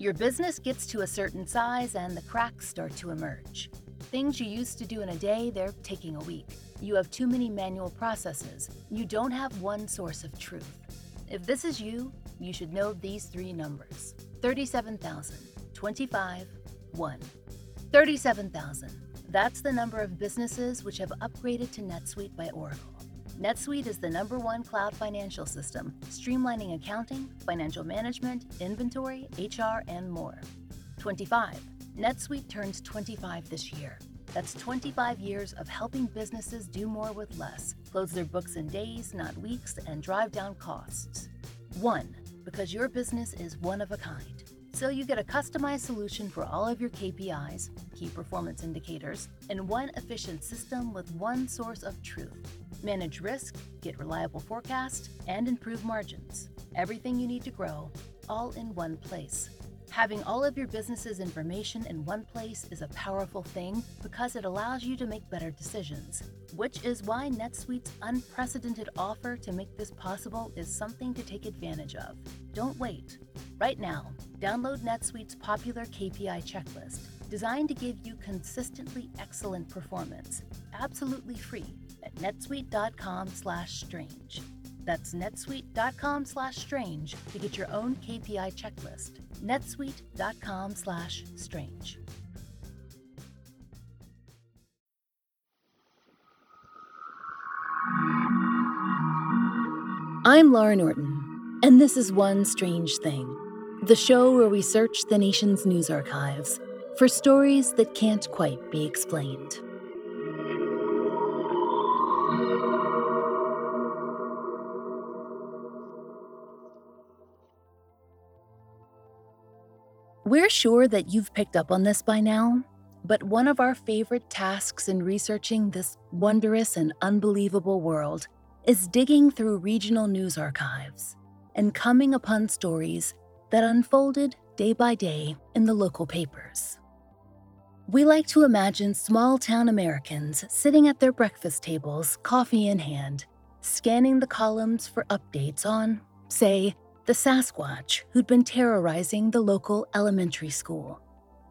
Your business gets to a certain size and the cracks start to emerge. Things you used to do in a day, they're taking a week. You have too many manual processes. You don't have one source of truth. If this is you, you should know these three numbers 37,000, 25, 1. 37,000. That's the number of businesses which have upgraded to NetSuite by Oracle. NetSuite is the number one cloud financial system, streamlining accounting, financial management, inventory, HR, and more. 25. NetSuite turns 25 this year. That's 25 years of helping businesses do more with less, close their books in days, not weeks, and drive down costs. 1. Because your business is one of a kind. So you get a customized solution for all of your KPIs, key performance indicators, and one efficient system with one source of truth. Manage risk, get reliable forecasts, and improve margins. Everything you need to grow, all in one place. Having all of your business's information in one place is a powerful thing because it allows you to make better decisions, which is why NetSuite's unprecedented offer to make this possible is something to take advantage of. Don't wait. Right now, download NetSuite's popular KPI checklist, designed to give you consistently excellent performance, absolutely free at netsuite.com/strange. That's netsuite.com/strange to get your own KPI checklist netsuite.com slash strange. I'm Laura Norton, and this is One Strange Thing, the show where we search the nation's news archives for stories that can't quite be explained. We're sure that you've picked up on this by now, but one of our favorite tasks in researching this wondrous and unbelievable world is digging through regional news archives and coming upon stories that unfolded day by day in the local papers. We like to imagine small town Americans sitting at their breakfast tables, coffee in hand, scanning the columns for updates on, say, the Sasquatch who'd been terrorizing the local elementary school.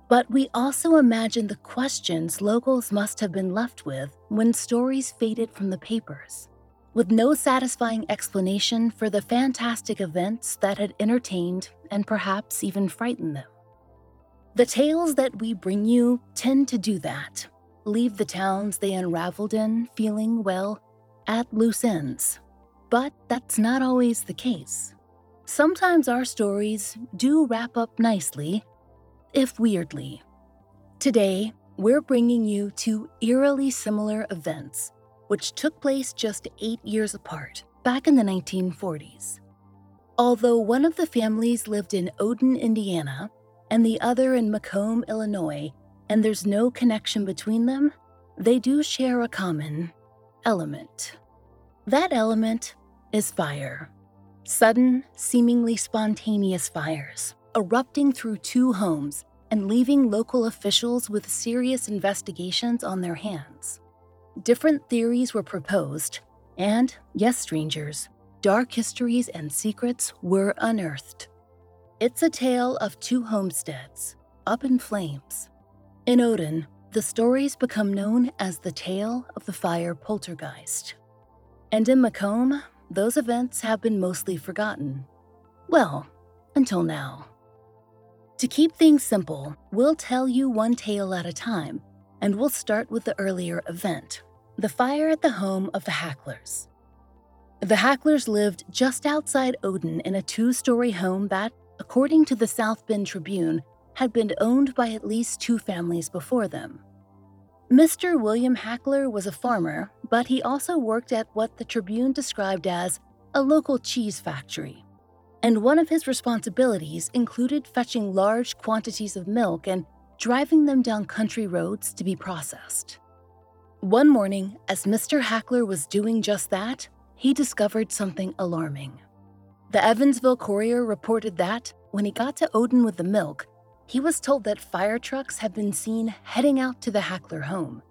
But we also imagine the questions locals must have been left with when stories faded from the papers, with no satisfying explanation for the fantastic events that had entertained and perhaps even frightened them. The tales that we bring you tend to do that, leave the towns they unraveled in feeling, well, at loose ends. But that's not always the case. Sometimes our stories do wrap up nicely, if weirdly. Today, we're bringing you two eerily similar events, which took place just eight years apart, back in the 1940s. Although one of the families lived in Odon, Indiana, and the other in Macomb, Illinois, and there's no connection between them, they do share a common element. That element is fire. Sudden, seemingly spontaneous fires erupting through two homes and leaving local officials with serious investigations on their hands. Different theories were proposed, and, yes, strangers, dark histories and secrets were unearthed. It's a tale of two homesteads, up in flames. In Odon, the stories become known as the tale of the fire poltergeist. And in Macomb, those events have been mostly forgotten. Well, until now. To keep things simple, we'll tell you one tale at a time, and we'll start with the earlier event the fire at the home of the Hacklers. The Hacklers lived just outside Odon in a two story home that, according to the South Bend Tribune, had been owned by at least two families before them. Mr. William Hackler was a farmer, but he also worked at what the Tribune described as a local cheese factory. And one of his responsibilities included fetching large quantities of milk and driving them down country roads to be processed. One morning, as Mr. Hackler was doing just that, he discovered something alarming. The Evansville Courier reported that, when he got to Odon with the milk, he was told that fire trucks had been seen heading out to the Hackler home.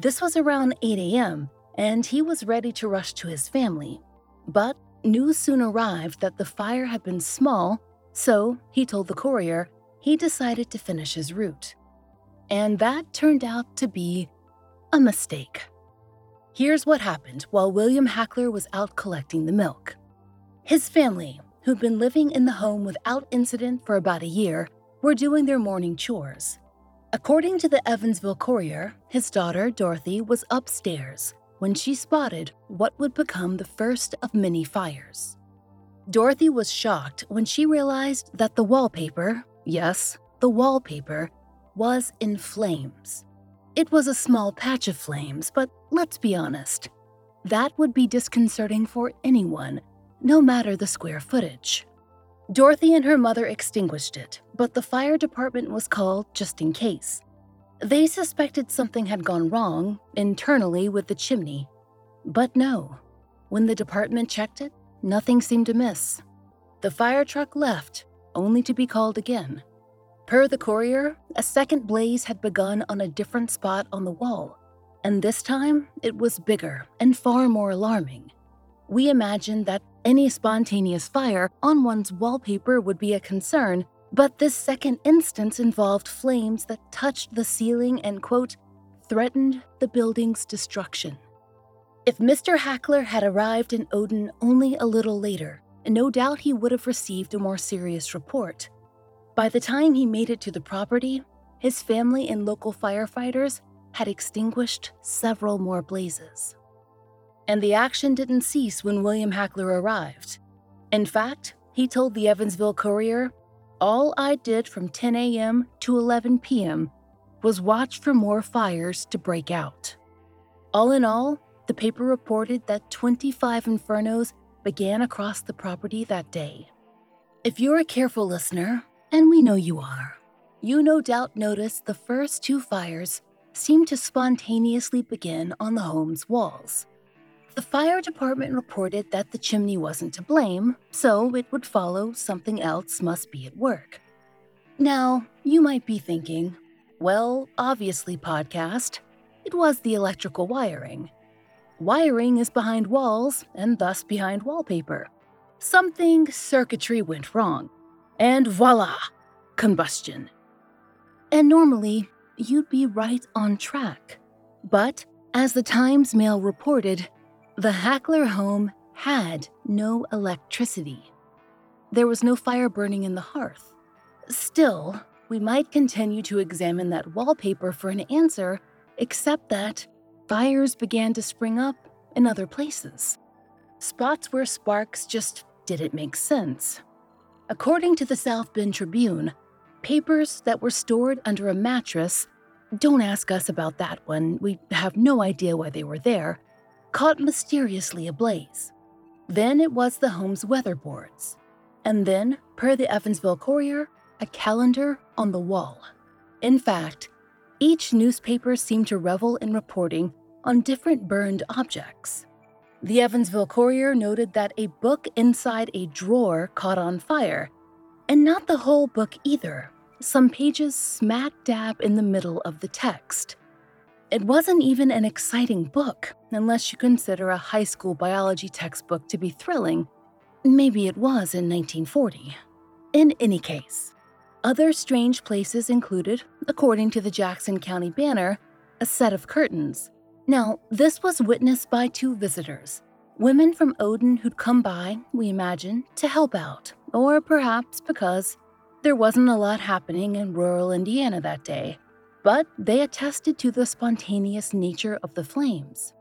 This was around 8 a.m., and he was ready to rush to his family. But news soon arrived that the fire had been small, so he told the courier he decided to finish his route. And that turned out to be a mistake. Here's what happened while William Hackler was out collecting the milk. His family, who'd been living in the home without incident for about a year, were doing their morning chores. According to the Evansville Courier, his daughter, Dorothy, was upstairs when she spotted what would become the first of many fires. Dorothy was shocked when she realized that the wallpaper, yes, the wallpaper, was in flames. It was a small patch of flames, but let's be honest, that would be disconcerting for anyone, no matter the square footage. Dorothy and her mother extinguished it, but the fire department was called just in case. They suspected something had gone wrong internally with the chimney. But no, when the department checked it, nothing seemed amiss. The fire truck left, only to be called again. Per the courier, a second blaze had begun on a different spot on the wall, and this time it was bigger and far more alarming. We imagined that any spontaneous fire on one's wallpaper would be a concern, but this second instance involved flames that touched the ceiling and, quote, threatened the building's destruction. If Mr. Hackler had arrived in Odon only a little later, no doubt he would have received a more serious report. By the time he made it to the property, his family and local firefighters had extinguished several more blazes. And the action didn't cease when William Hackler arrived. In fact, he told the Evansville Courier, All I did from 10 a.m. to 11 p.m. was watch for more fires to break out. All in all, the paper reported that 25 infernos began across the property that day. If you're a careful listener, and we know you are. You no doubt noticed the first two fires seemed to spontaneously begin on the home's walls. The fire department reported that the chimney wasn't to blame, so it would follow something else must be at work. Now, you might be thinking, well, obviously, podcast, it was the electrical wiring. Wiring is behind walls and thus behind wallpaper. Something circuitry went wrong and voila, combustion. And normally, you'd be right on track. But, as the Times Mail reported, the Hackler home had no electricity. There was no fire burning in the hearth. Still, we might continue to examine that wallpaper for an answer, except that fires began to spring up in other places. Spots where sparks just didn't make sense. According to the South Bend Tribune, papers that were stored under a mattress don't ask us about that one, we have no idea why they were there caught mysteriously ablaze. Then it was the home's weatherboards. And then, per the Evansville Courier, a calendar on the wall. In fact, each newspaper seemed to revel in reporting on different burned objects. The Evansville Courier noted that a book inside a drawer caught on fire, and not the whole book either, some pages smack dab in the middle of the text. It wasn't even an exciting book, unless you consider a high school biology textbook to be thrilling. Maybe it was in 1940. In any case, other strange places included, according to the Jackson County Banner, a set of curtains now, this was witnessed by two visitors, women from Odon who'd come by, we imagine, to help out, or perhaps because there wasn't a lot happening in rural Indiana that day, but they attested to the spontaneous nature of the flames.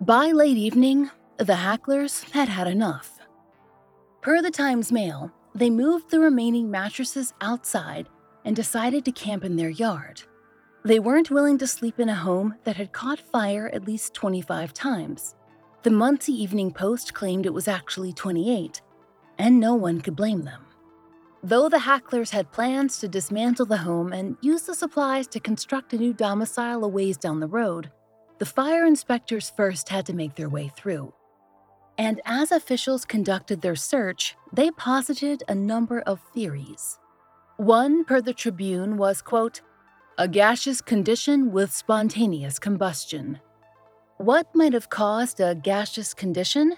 By late evening, the Hacklers had had enough. Per the Times Mail, they moved the remaining mattresses outside and decided to camp in their yard. They weren't willing to sleep in a home that had caught fire at least 25 times. The Muncie Evening Post claimed it was actually 28, and no one could blame them. Though the Hacklers had plans to dismantle the home and use the supplies to construct a new domicile a ways down the road, the fire inspectors first had to make their way through. And as officials conducted their search, they posited a number of theories. One, per the Tribune, was, quote, a gaseous condition with spontaneous combustion. What might have caused a gaseous condition?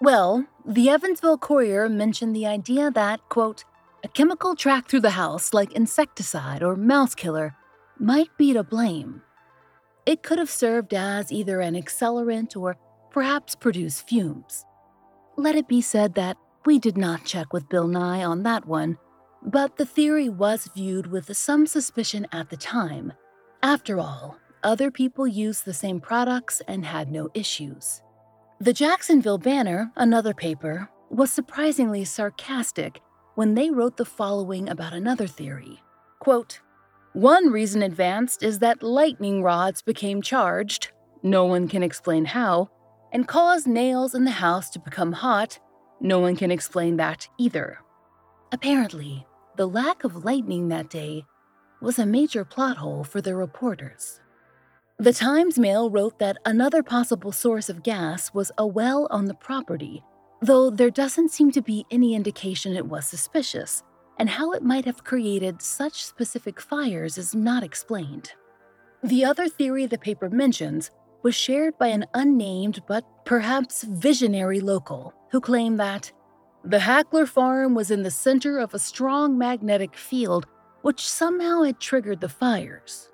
Well, the Evansville Courier mentioned the idea that, quote, a chemical tracked through the house, like insecticide or mouse killer, might be to blame. It could have served as either an accelerant or perhaps produce fumes. Let it be said that we did not check with Bill Nye on that one, but the theory was viewed with some suspicion at the time. After all, other people used the same products and had no issues. The Jacksonville Banner, another paper, was surprisingly sarcastic when they wrote the following about another theory. Quote, One reason advanced is that lightning rods became charged, no one can explain how, and caused nails in the house to become hot, no one can explain that either. Apparently, the lack of lightning that day was a major plot hole for the reporters. The Times Mail wrote that another possible source of gas was a well on the property, though there doesn't seem to be any indication it was suspicious, and how it might have created such specific fires is not explained. The other theory the paper mentions was shared by an unnamed but perhaps visionary local who claimed that the Hackler farm was in the center of a strong magnetic field which somehow had triggered the fires.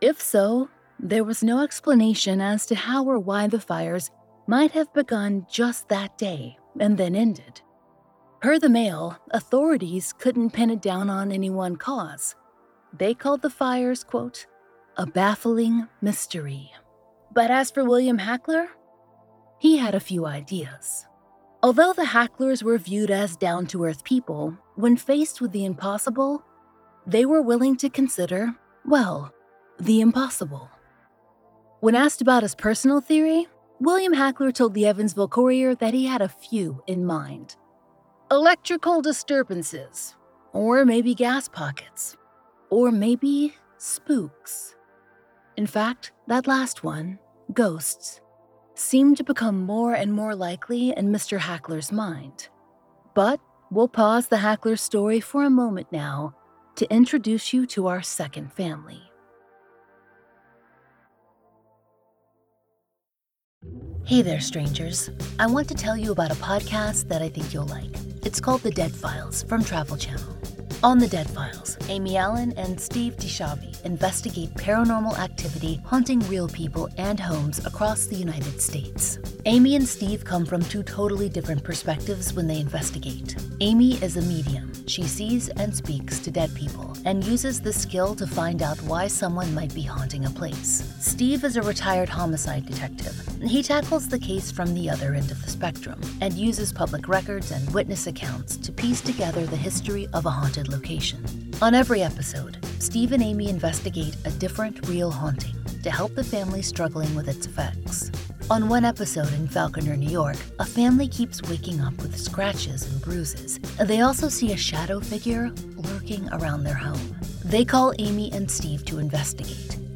If so, there was no explanation as to how or why the fires might have begun just that day and then ended. Per the Mail, authorities couldn't pin it down on any one cause. They called the fires, quote, a baffling mystery. But as for William Hackler, he had a few ideas. Although the Hacklers were viewed as down to earth people, when faced with the impossible, they were willing to consider, well, the impossible. When asked about his personal theory, William Hackler told the Evansville Courier that he had a few in mind electrical disturbances, or maybe gas pockets, or maybe spooks. In fact, that last one, ghosts, seemed to become more and more likely in Mr. Hackler's mind. But we'll pause the Hackler story for a moment now to introduce you to our second family. Hey there, strangers. I want to tell you about a podcast that I think you'll like. It's called The Dead Files from Travel Channel. On The Dead Files, Amy Allen and Steve DiSchiavi investigate paranormal activity haunting real people and homes across the United States. Amy and Steve come from two totally different perspectives when they investigate. Amy is a medium. She sees and speaks to dead people and uses this skill to find out why someone might be haunting a place. Steve is a retired homicide detective. He tackles the case from the other end of the spectrum and uses public records and witness accounts to piece together the history of a haunted location. On every episode, Steve and Amy investigate a different real haunting to help the family struggling with its effects. On one episode in Falconer, New York, a family keeps waking up with scratches and bruises. They also see a shadow figure lurking around their home. They call Amy and Steve to investigate.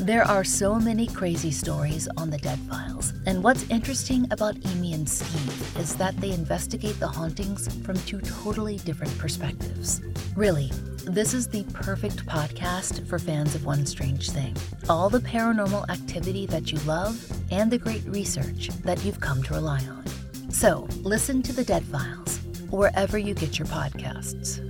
There are so many crazy stories on the Dead Files, and what's interesting about Amy and Steve is that they investigate the hauntings from two totally different perspectives. Really, this is the perfect podcast for fans of One Strange Thing. All the paranormal activity that you love and the great research that you've come to rely on. So, listen to the Dead Files wherever you get your podcasts.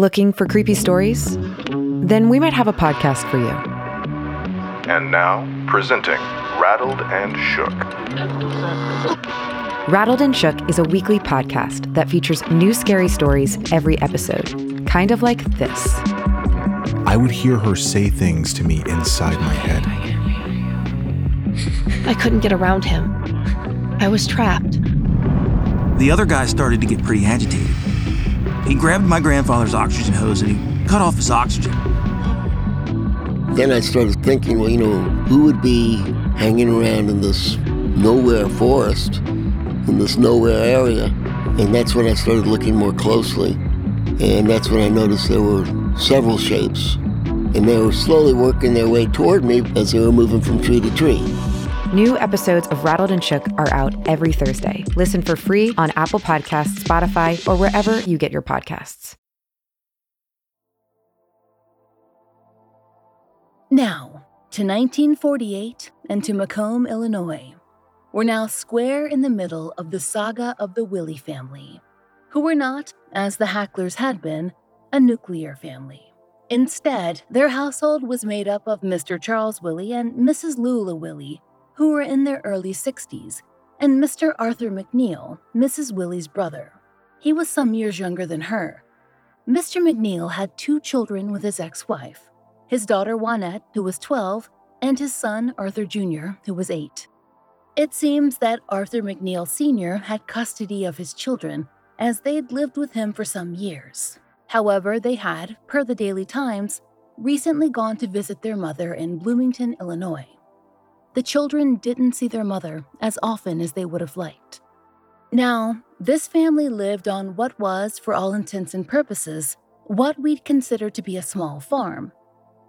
Looking for creepy stories? Then we might have a podcast for you. And now, presenting Rattled and Shook. Rattled and Shook is a weekly podcast that features new scary stories every episode. kind of like this. I would hear her say things to me inside my head. I couldn't get around him. I was trapped. The other guy started to get pretty agitated. He grabbed my grandfather's oxygen hose and he cut off his oxygen. Then I started thinking, well, you know, who would be hanging around in this nowhere forest, in this nowhere area? And that's when I started looking more closely. And that's when I noticed there were several shapes. And they were slowly working their way toward me as they were moving from tree to tree. New episodes of Rattled and Shook are out every Thursday. Listen for free on Apple Podcasts, Spotify, or wherever you get your podcasts. Now, to 1948 and to Macomb, Illinois. We're now square in the middle of the saga of the Willey family, who were not, as the Hacklers had been, a nuclear family. Instead, their household was made up of Mr. Charles Willey and Mrs. Lula Willey, who were in their early 60s, and Mr. Arthur McNeil, Mrs. Willey's brother. He was some years younger than her. Mr. McNeil had two children with his ex wife his daughter Juanette, who was 12, and his son Arthur Jr., who was 8. It seems that Arthur McNeil Sr. had custody of his children, as they'd lived with him for some years. However, they had, per the Daily Times, recently gone to visit their mother in Bloomington, Illinois. The children didn't see their mother as often as they would have liked. Now, this family lived on what was, for all intents and purposes, what we'd consider to be a small farm,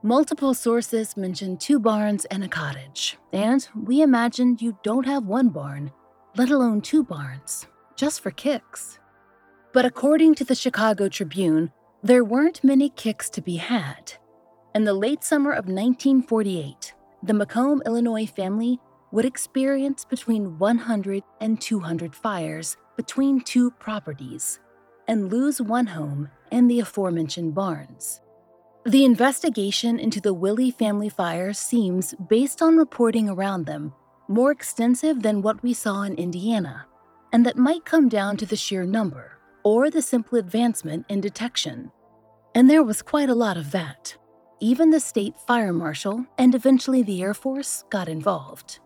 Multiple sources mention two barns and a cottage, and we imagine you don't have one barn, let alone two barns, just for kicks. But according to the Chicago Tribune, there weren't many kicks to be had. In the late summer of 1948, the Macomb, Illinois family would experience between 100 and 200 fires between two properties and lose one home and the aforementioned barns. The investigation into the Willey family fires seems, based on reporting around them, more extensive than what we saw in Indiana, and that might come down to the sheer number or the simple advancement in detection. And there was quite a lot of that. Even the state fire marshal and eventually the Air Force got involved.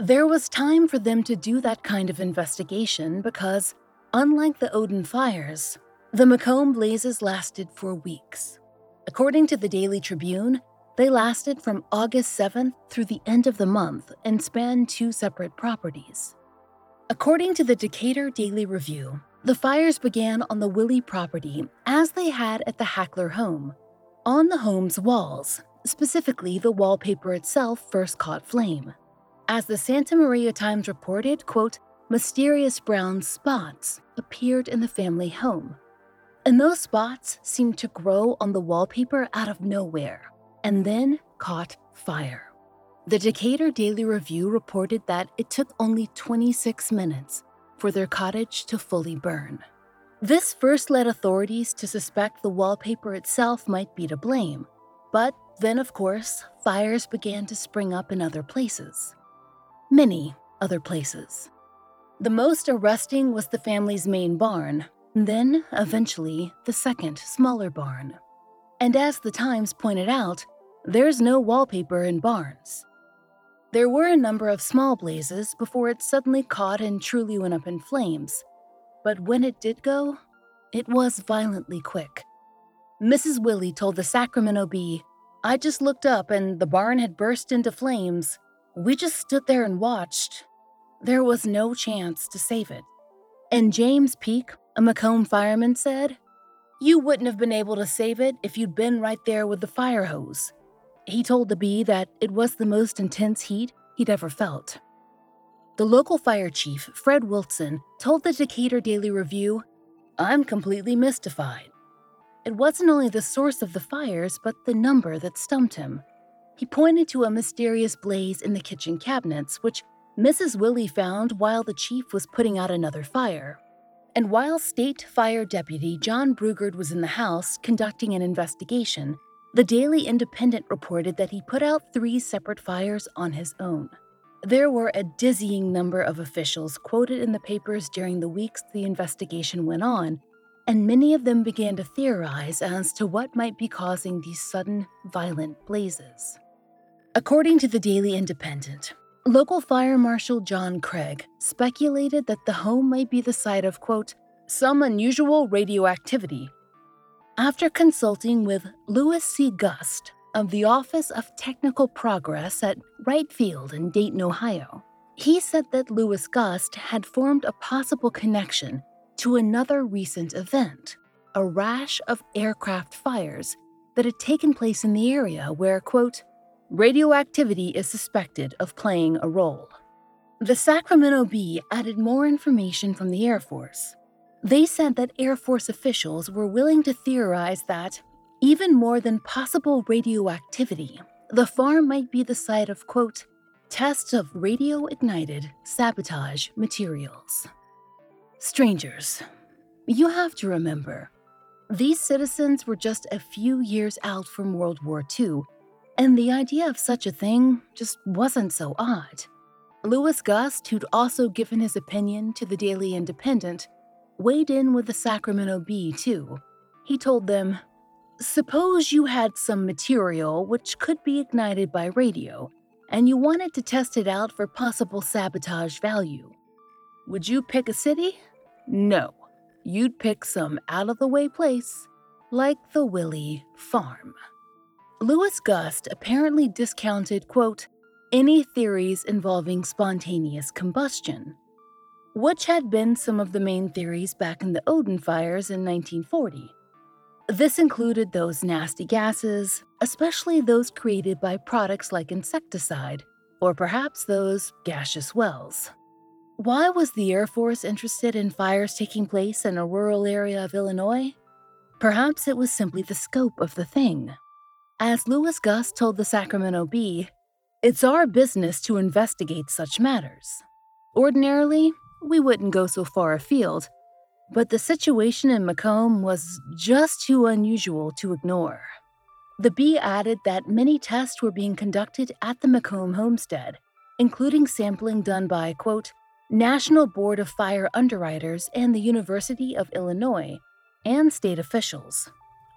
There was time for them to do that kind of investigation because, unlike the Odon fires, the Macomb blazes lasted for weeks. According to the Daily Tribune, they lasted from August 7th through the end of the month and spanned two separate properties. According to the Decatur Daily Review, the fires began on the Willey property as they had at the Hackler home. On the home's walls, specifically the wallpaper itself, first caught flame. As the Santa Maria Times reported, quote, mysterious brown spots appeared in the family home. And those spots seemed to grow on the wallpaper out of nowhere and then caught fire. The Decatur Daily Review reported that it took only 26 minutes for their cottage to fully burn. This first led authorities to suspect the wallpaper itself might be to blame, but then, of course, fires began to spring up in other places. Many other places. The most arresting was the family's main barn, then, eventually, the second, smaller barn. And as the Times pointed out, there's no wallpaper in barns. There were a number of small blazes before it suddenly caught and truly went up in flames. But when it did go, it was violently quick. Mrs. Willey told the Sacramento Bee, I just looked up and the barn had burst into flames. We just stood there and watched. There was no chance to save it. And James Peak, a Macomb fireman said, You wouldn't have been able to save it if you'd been right there with the fire hose. He told the bee that it was the most intense heat he'd ever felt. The local fire chief, Fred Wilson, told the Decatur Daily Review, I'm completely mystified. It wasn't only the source of the fires, but the number that stumped him. He pointed to a mysterious blaze in the kitchen cabinets, which Mrs. Willey found while the chief was putting out another fire. And while State Fire Deputy John Brugard was in the house conducting an investigation, the Daily Independent reported that he put out three separate fires on his own. There were a dizzying number of officials quoted in the papers during the weeks the investigation went on, and many of them began to theorize as to what might be causing these sudden, violent blazes. According to the Daily Independent, local fire marshal John Craig speculated that the home might be the site of, quote, some unusual radioactivity. After consulting with Louis C. Gust of the Office of Technical Progress at Wright Field in Dayton, Ohio, he said that Louis Gust had formed a possible connection to another recent event, a rash of aircraft fires that had taken place in the area where, quote, radioactivity is suspected of playing a role. The Sacramento Bee added more information from the Air Force. They said that Air Force officials were willing to theorize that, even more than possible radioactivity, the farm might be the site of, quote, tests of radio ignited sabotage materials. Strangers, you have to remember, these citizens were just a few years out from World War II, and the idea of such a thing just wasn't so odd. Louis Gust, who'd also given his opinion to the Daily Independent, weighed in with the Sacramento Bee, too. He told them, Suppose you had some material which could be ignited by radio, and you wanted to test it out for possible sabotage value. Would you pick a city? No. You'd pick some out of the way place, like the Willey Farm. Louis Gust apparently discounted, quote, any theories involving spontaneous combustion, which had been some of the main theories back in the Odon fires in 1940. This included those nasty gases, especially those created by products like insecticide, or perhaps those gaseous wells. Why was the Air Force interested in fires taking place in a rural area of Illinois? Perhaps it was simply the scope of the thing. As Louis Gust told the Sacramento Bee, it's our business to investigate such matters. Ordinarily, we wouldn't go so far afield, but the situation in Macomb was just too unusual to ignore. The Bee added that many tests were being conducted at the Macomb homestead, including sampling done by, quote, National Board of Fire Underwriters and the University of Illinois, and state officials.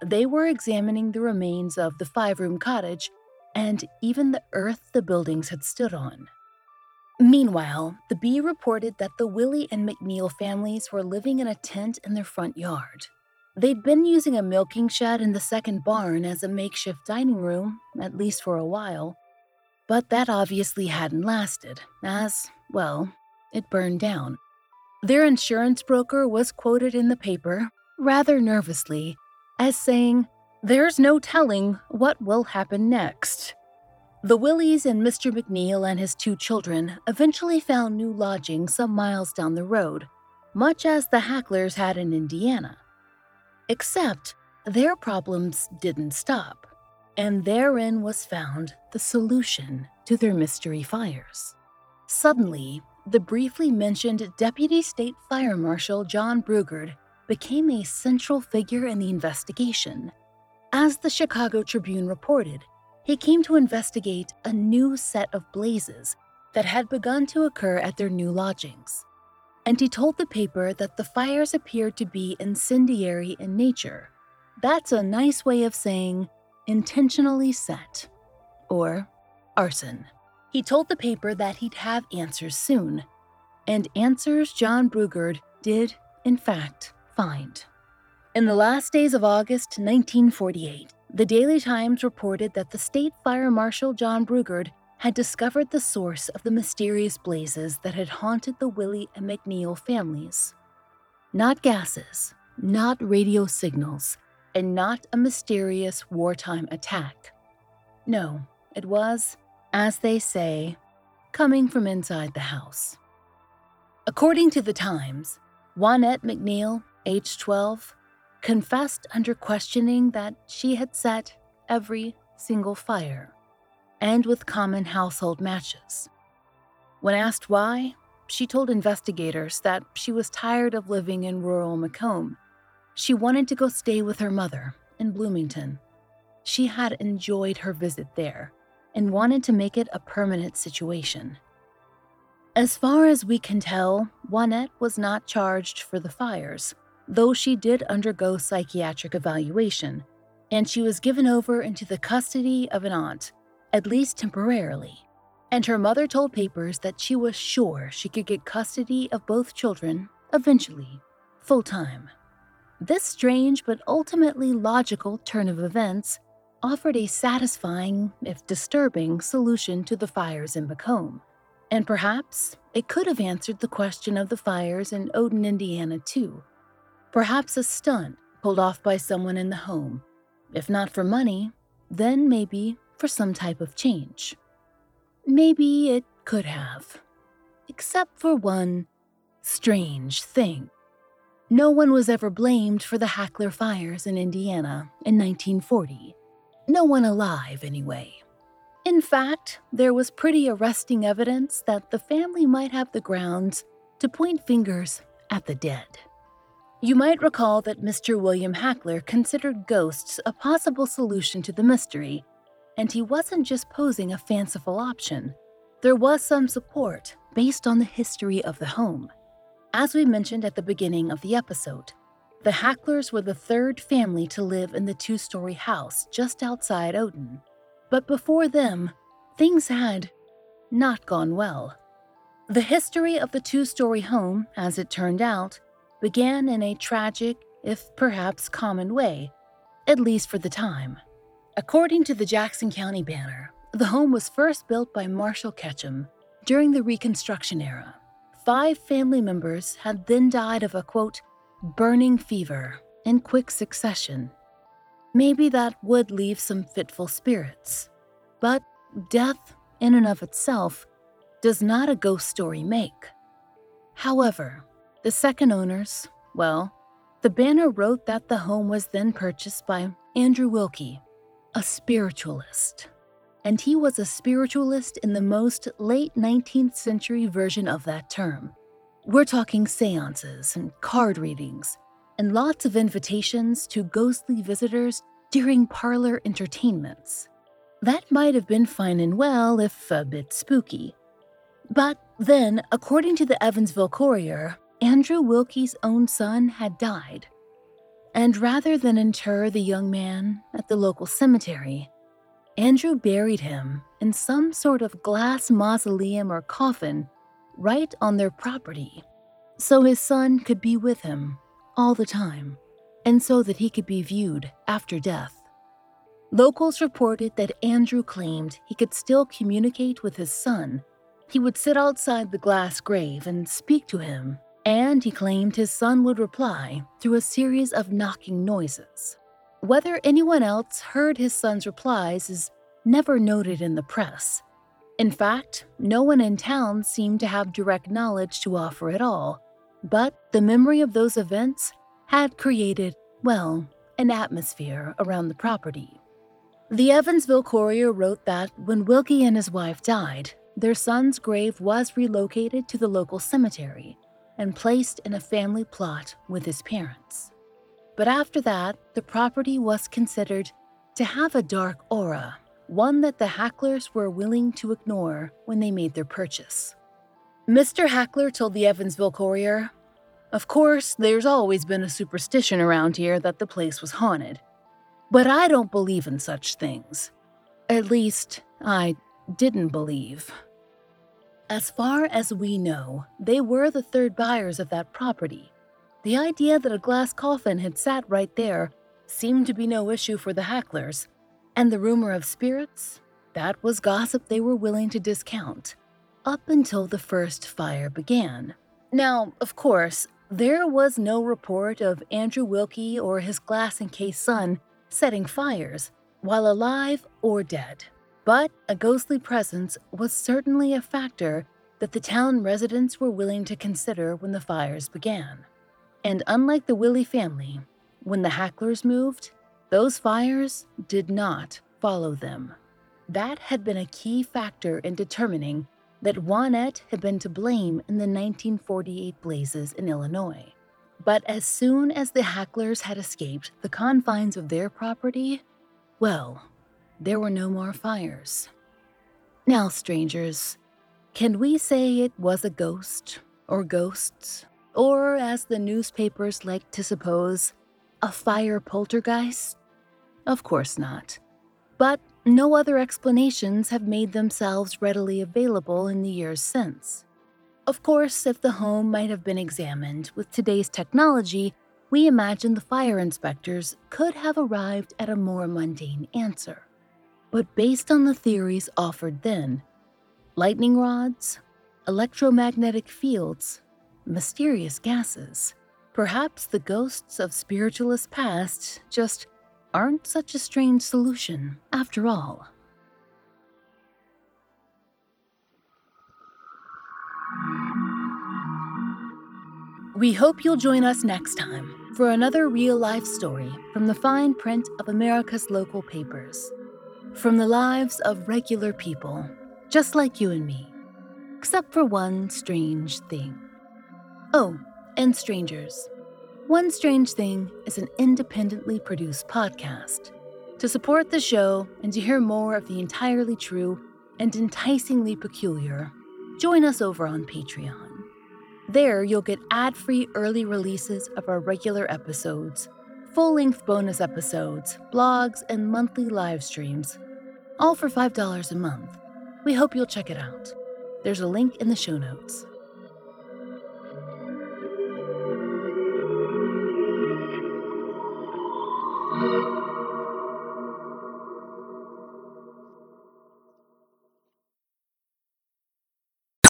They were examining the remains of the five room cottage and even the earth the buildings had stood on. Meanwhile, the Bee reported that the Willey and McNeil families were living in a tent in their front yard. They'd been using a milking shed in the second barn as a makeshift dining room, at least for a while. But that obviously hadn't lasted, as, well, it burned down. Their insurance broker was quoted in the paper, rather nervously, as saying, There's no telling what will happen next. The Willeys and Mr. McNeil and his two children eventually found new lodging some miles down the road, much as the Hacklers had in Indiana. Except their problems didn't stop, and therein was found the solution to their mystery fires. Suddenly, the briefly mentioned Deputy State Fire Marshal John Brugard became a central figure in the investigation. As the Chicago Tribune reported, he came to investigate a new set of blazes that had begun to occur at their new lodgings. And he told the paper that the fires appeared to be incendiary in nature. That's a nice way of saying intentionally set, or arson. He told the paper that he'd have answers soon, and answers John Brugard did, in fact, find. In the last days of August 1948, the Daily Times reported that the state fire marshal John Brugard had discovered the source of the mysterious blazes that had haunted the Willey and McNeil families. Not gases, not radio signals, and not a mysterious wartime attack. No, it was, as they say, coming from inside the house. According to the Times, Juanette McNeil, age 12, confessed under questioning that she had set every single fire, and with common household matches. When asked why, she told investigators that she was tired of living in rural Macomb. She wanted to go stay with her mother in Bloomington. She had enjoyed her visit there and wanted to make it a permanent situation. As far as we can tell, Juanette was not charged for the fires, though she did undergo psychiatric evaluation, and she was given over into the custody of an aunt, at least temporarily. And her mother told papers that she was sure she could get custody of both children eventually, full time. This strange but ultimately logical turn of events offered a satisfying, if disturbing, solution to the fires in Macomb. And perhaps it could have answered the question of the fires in Odon, Indiana, too. Perhaps a stunt pulled off by someone in the home. If not for money, then maybe for some type of change. Maybe it could have. Except for one strange thing. No one was ever blamed for the Hackler fires in Indiana in 1940. No one alive, anyway. In fact, there was pretty arresting evidence that the family might have the grounds to point fingers at the dead. You might recall that Mr. William Hackler considered ghosts a possible solution to the mystery, and he wasn't just posing a fanciful option. There was some support based on the history of the home. As we mentioned at the beginning of the episode, the Hacklers were the third family to live in the two story house just outside Odon. But before them, things had not gone well. The history of the two story home, as it turned out, began in a tragic, if perhaps common way, at least for the time. According to the Jackson County Banner, the home was first built by Marshall Ketchum during the Reconstruction era Five family members had then died of a quote, burning fever in quick succession. Maybe that would leave some fitful spirits. But death, in and of itself, does not a ghost story make. However, the second owners, well, the banner wrote that the home was then purchased by Andrew Wilkie, a spiritualist and he was a spiritualist in the most late 19th century version of that term. We're talking seances and card readings, and lots of invitations to ghostly visitors during parlor entertainments. That might have been fine and well if a bit spooky. But then, according to the Evansville Courier, Andrew Wilkie's own son had died. And rather than inter the young man at the local cemetery, Andrew buried him in some sort of glass mausoleum or coffin right on their property, so his son could be with him all the time, and so that he could be viewed after death. Locals reported that Andrew claimed he could still communicate with his son. He would sit outside the glass grave and speak to him, and he claimed his son would reply through a series of knocking noises. Whether anyone else heard his son's replies is never noted in the press. In fact, no one in town seemed to have direct knowledge to offer at all, but the memory of those events had created, well, an atmosphere around the property. The Evansville Courier wrote that when Wilkie and his wife died, their son's grave was relocated to the local cemetery and placed in a family plot with his parents. But after that, the property was considered to have a dark aura, one that the Hacklers were willing to ignore when they made their purchase. Mr. Hackler told the Evansville Courier, Of course, there's always been a superstition around here that the place was haunted. But I don't believe in such things. At least, I didn't believe. As far as we know, they were the third buyers of that property, the idea that a glass coffin had sat right there seemed to be no issue for the Hacklers, and the rumor of spirits, that was gossip they were willing to discount, up until the first fire began. Now, of course, there was no report of Andrew Wilkie or his glass encased son setting fires, while alive or dead. But a ghostly presence was certainly a factor that the town residents were willing to consider when the fires began. And unlike the Willey family, when the Hacklers moved, those fires did not follow them. That had been a key factor in determining that Juanette had been to blame in the 1948 blazes in Illinois. But as soon as the Hacklers had escaped the confines of their property, well, there were no more fires. Now, strangers, can we say it was a ghost, or ghosts, Or, as the newspapers like to suppose, a fire poltergeist? Of course not. But no other explanations have made themselves readily available in the years since. Of course, if the home might have been examined with today's technology, we imagine the fire inspectors could have arrived at a more mundane answer. But based on the theories offered then, lightning rods, electromagnetic fields, mysterious gases, perhaps the ghosts of spiritualist past just aren't such a strange solution after all. We hope you'll join us next time for another real life story from the fine print of America's local papers. From the lives of regular people, just like you and me, except for one strange thing. Oh, and strangers. One Strange Thing is an independently produced podcast. To support the show and to hear more of the entirely true and enticingly peculiar, join us over on Patreon. There, you'll get ad free early releases of our regular episodes, full length bonus episodes, blogs, and monthly live streams, all for $5 a month. We hope you'll check it out. There's a link in the show notes.